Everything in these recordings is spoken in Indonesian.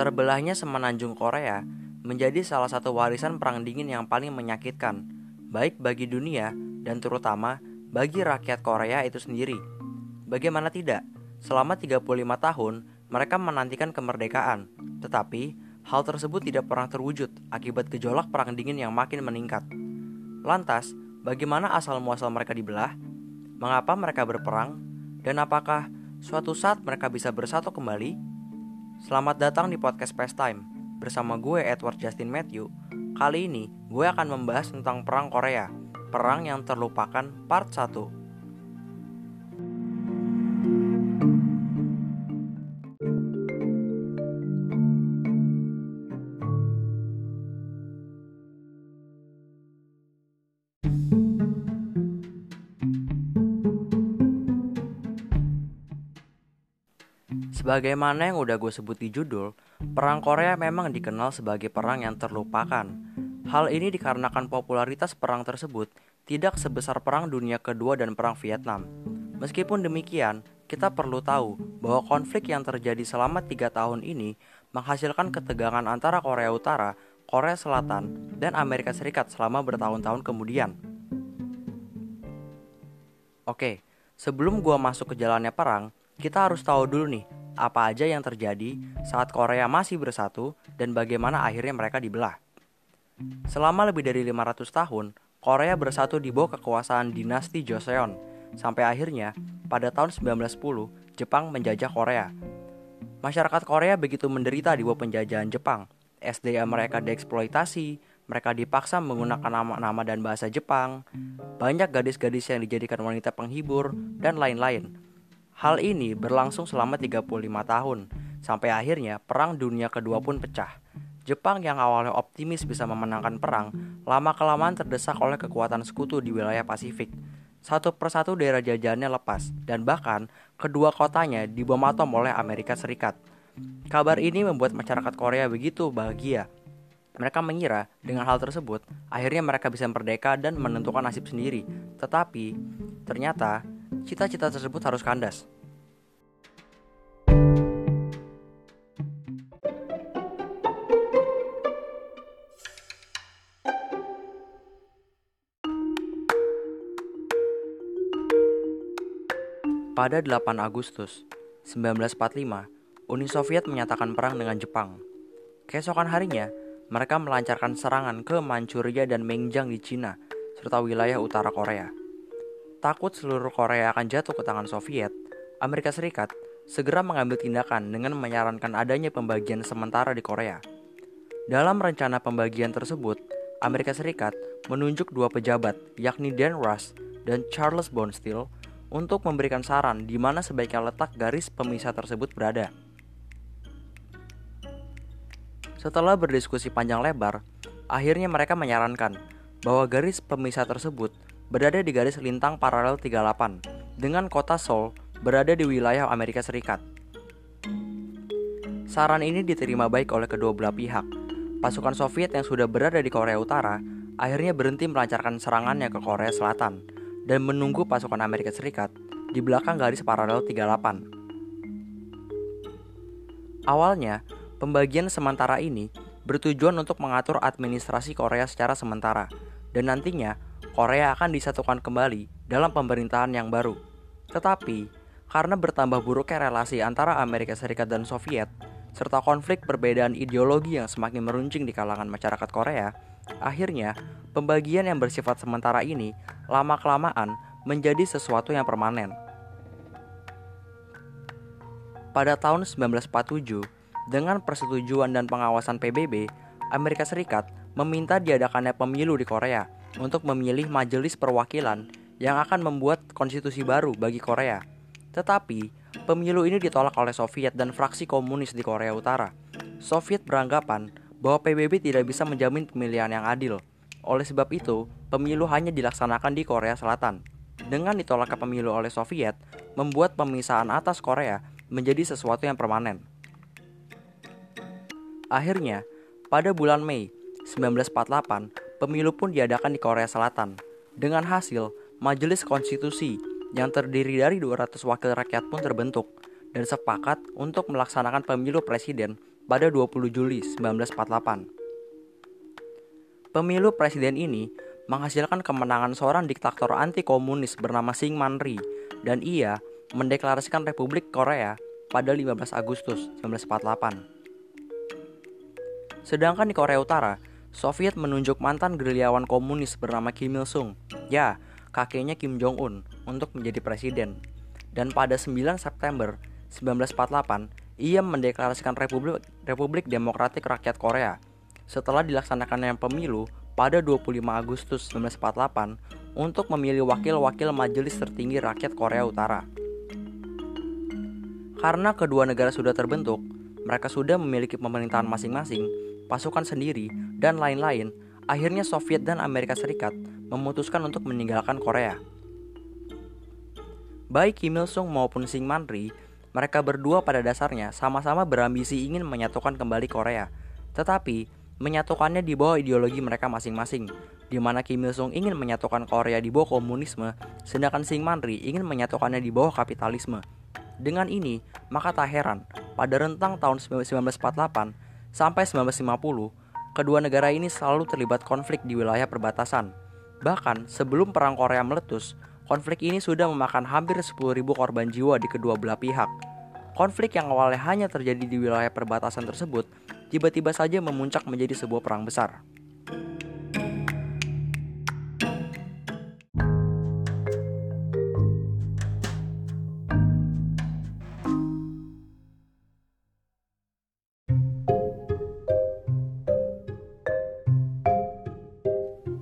Terbelahnya semenanjung Korea menjadi salah satu warisan perang dingin yang paling menyakitkan, baik bagi dunia dan terutama bagi rakyat Korea itu sendiri. Bagaimana tidak? Selama 35 tahun, mereka menantikan kemerdekaan, tetapi hal tersebut tidak pernah terwujud akibat gejolak perang dingin yang makin meningkat. Lantas, bagaimana asal muasal mereka dibelah? Mengapa mereka berperang? Dan apakah suatu saat mereka bisa bersatu kembali? Selamat datang di podcast Pastime bersama gue Edward Justin Matthew. Kali ini gue akan membahas tentang perang Korea, perang yang terlupakan part 1. Sebagaimana yang udah gue sebut di judul, Perang Korea memang dikenal sebagai perang yang terlupakan. Hal ini dikarenakan popularitas perang tersebut tidak sebesar Perang Dunia Kedua dan Perang Vietnam. Meskipun demikian, kita perlu tahu bahwa konflik yang terjadi selama tiga tahun ini menghasilkan ketegangan antara Korea Utara, Korea Selatan, dan Amerika Serikat selama bertahun-tahun kemudian. Oke, sebelum gua masuk ke jalannya perang, kita harus tahu dulu nih apa aja yang terjadi saat Korea masih bersatu dan bagaimana akhirnya mereka dibelah. Selama lebih dari 500 tahun, Korea bersatu di bawah kekuasaan dinasti Joseon, sampai akhirnya pada tahun 1910 Jepang menjajah Korea. Masyarakat Korea begitu menderita di bawah penjajahan Jepang. SDM mereka dieksploitasi, mereka dipaksa menggunakan nama-nama dan bahasa Jepang, banyak gadis-gadis yang dijadikan wanita penghibur, dan lain-lain. Hal ini berlangsung selama 35 tahun, sampai akhirnya Perang Dunia Kedua pun pecah. Jepang yang awalnya optimis bisa memenangkan perang, lama-kelamaan terdesak oleh kekuatan sekutu di wilayah Pasifik. Satu persatu daerah jajahannya lepas, dan bahkan kedua kotanya dibom atom oleh Amerika Serikat. Kabar ini membuat masyarakat Korea begitu bahagia. Mereka mengira dengan hal tersebut, akhirnya mereka bisa merdeka dan menentukan nasib sendiri. Tetapi, ternyata cita-cita tersebut harus kandas. Pada 8 Agustus 1945, Uni Soviet menyatakan perang dengan Jepang. Keesokan harinya, mereka melancarkan serangan ke Manchuria dan Mengjang di Cina, serta wilayah utara Korea. Takut seluruh Korea akan jatuh ke tangan Soviet, Amerika Serikat segera mengambil tindakan dengan menyarankan adanya pembagian sementara di Korea. Dalam rencana pembagian tersebut, Amerika Serikat menunjuk dua pejabat, yakni Dan Rush dan Charles Bonesteel, untuk memberikan saran di mana sebaiknya letak garis pemisah tersebut berada. Setelah berdiskusi panjang lebar, akhirnya mereka menyarankan bahwa garis pemisah tersebut berada di garis lintang paralel 38 dengan kota Seoul berada di wilayah Amerika Serikat. Saran ini diterima baik oleh kedua belah pihak. Pasukan Soviet yang sudah berada di Korea Utara akhirnya berhenti melancarkan serangannya ke Korea Selatan dan menunggu pasukan Amerika Serikat di belakang garis paralel 38. Awalnya, pembagian sementara ini bertujuan untuk mengatur administrasi Korea secara sementara dan nantinya Korea akan disatukan kembali dalam pemerintahan yang baru. Tetapi, karena bertambah buruknya relasi antara Amerika Serikat dan Soviet, serta konflik perbedaan ideologi yang semakin meruncing di kalangan masyarakat Korea, akhirnya pembagian yang bersifat sementara ini lama-kelamaan menjadi sesuatu yang permanen. Pada tahun 1947, dengan persetujuan dan pengawasan PBB, Amerika Serikat meminta diadakannya pemilu di Korea untuk memilih majelis perwakilan yang akan membuat konstitusi baru bagi Korea. Tetapi, pemilu ini ditolak oleh Soviet dan fraksi komunis di Korea Utara. Soviet beranggapan bahwa PBB tidak bisa menjamin pemilihan yang adil. Oleh sebab itu, pemilu hanya dilaksanakan di Korea Selatan. Dengan ditolaknya pemilu oleh Soviet, membuat pemisahan atas Korea menjadi sesuatu yang permanen. Akhirnya, pada bulan Mei 1948, pemilu pun diadakan di Korea Selatan. Dengan hasil, Majelis Konstitusi yang terdiri dari 200 wakil rakyat pun terbentuk dan sepakat untuk melaksanakan pemilu presiden pada 20 Juli 1948. Pemilu presiden ini menghasilkan kemenangan seorang diktator anti komunis bernama Syngman Rhee dan ia mendeklarasikan Republik Korea pada 15 Agustus 1948. Sedangkan di Korea Utara, Soviet menunjuk mantan gerilyawan komunis bernama Kim Il Sung, ya, kakeknya Kim Jong Un, untuk menjadi presiden. Dan pada 9 September 1948, ia mendeklarasikan Republik, Republik Demokratik Rakyat Korea setelah dilaksanakannya pemilu pada 25 Agustus 1948 untuk memilih wakil-wakil Majelis Tertinggi Rakyat Korea Utara. Karena kedua negara sudah terbentuk, mereka sudah memiliki pemerintahan masing-masing, pasukan sendiri, dan lain-lain, akhirnya Soviet dan Amerika Serikat memutuskan untuk meninggalkan Korea. Baik Kim Il Sung maupun Syngman Rhee, mereka berdua pada dasarnya sama-sama berambisi ingin menyatukan kembali Korea. Tetapi, menyatukannya di bawah ideologi mereka masing-masing, di mana Kim Il Sung ingin menyatukan Korea di bawah komunisme, sedangkan Syngman Rhee ingin menyatukannya di bawah kapitalisme. Dengan ini, maka tak heran, pada rentang tahun 1948 sampai 1950, kedua negara ini selalu terlibat konflik di wilayah perbatasan. Bahkan, sebelum Perang Korea meletus, konflik ini sudah memakan hampir 10.000 korban jiwa di kedua belah pihak. Konflik yang awalnya hanya terjadi di wilayah perbatasan tersebut tiba-tiba saja memuncak menjadi sebuah perang besar.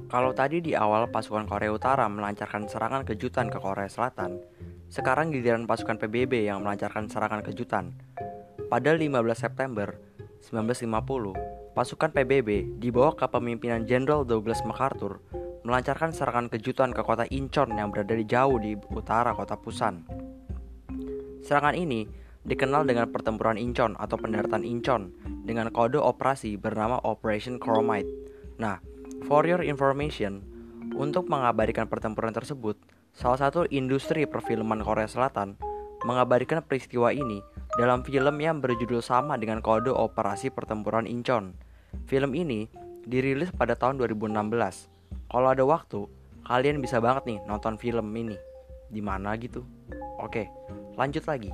Kalau tadi di awal pasukan Korea Utara melancarkan serangan kejutan ke Korea Selatan, sekarang giliran pasukan PBB yang melancarkan serangan kejutan. Pada 15 September, 1950, pasukan PBB di bawah kepemimpinan Jenderal Douglas MacArthur melancarkan serangan kejutan ke kota Incheon yang berada di jauh di utara kota Pusan. Serangan ini dikenal dengan pertempuran Incheon atau pendaratan Incheon dengan kode operasi bernama Operation Chromite. Nah, for your information, untuk mengabadikan pertempuran tersebut, salah satu industri perfilman Korea Selatan mengabadikan peristiwa ini dalam film yang berjudul sama dengan kode operasi pertempuran Incheon. Film ini dirilis pada tahun 2016. Kalau ada waktu, kalian bisa banget nih nonton film ini. Di mana gitu? Oke, lanjut lagi.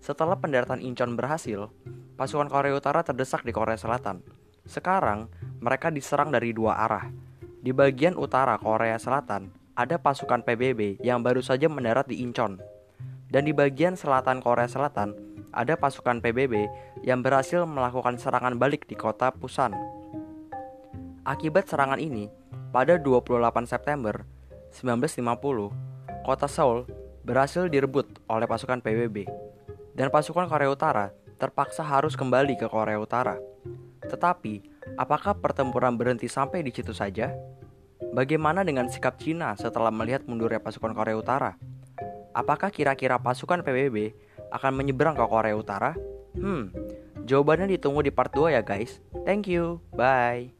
Setelah pendaratan Incheon berhasil, pasukan Korea Utara terdesak di Korea Selatan. Sekarang, mereka diserang dari dua arah. Di bagian utara Korea Selatan, ada pasukan PBB yang baru saja mendarat di Incheon. Dan di bagian selatan Korea Selatan, ada pasukan PBB yang berhasil melakukan serangan balik di kota Pusan. Akibat serangan ini, pada 28 September 1950, kota Seoul berhasil direbut oleh pasukan PBB dan pasukan Korea Utara terpaksa harus kembali ke Korea Utara. Tetapi, apakah pertempuran berhenti sampai di situ saja? Bagaimana dengan sikap Cina setelah melihat mundurnya pasukan Korea Utara? Apakah kira-kira pasukan PBB akan menyeberang ke Korea Utara? Hmm, jawabannya ditunggu di part 2 ya guys. Thank you, bye.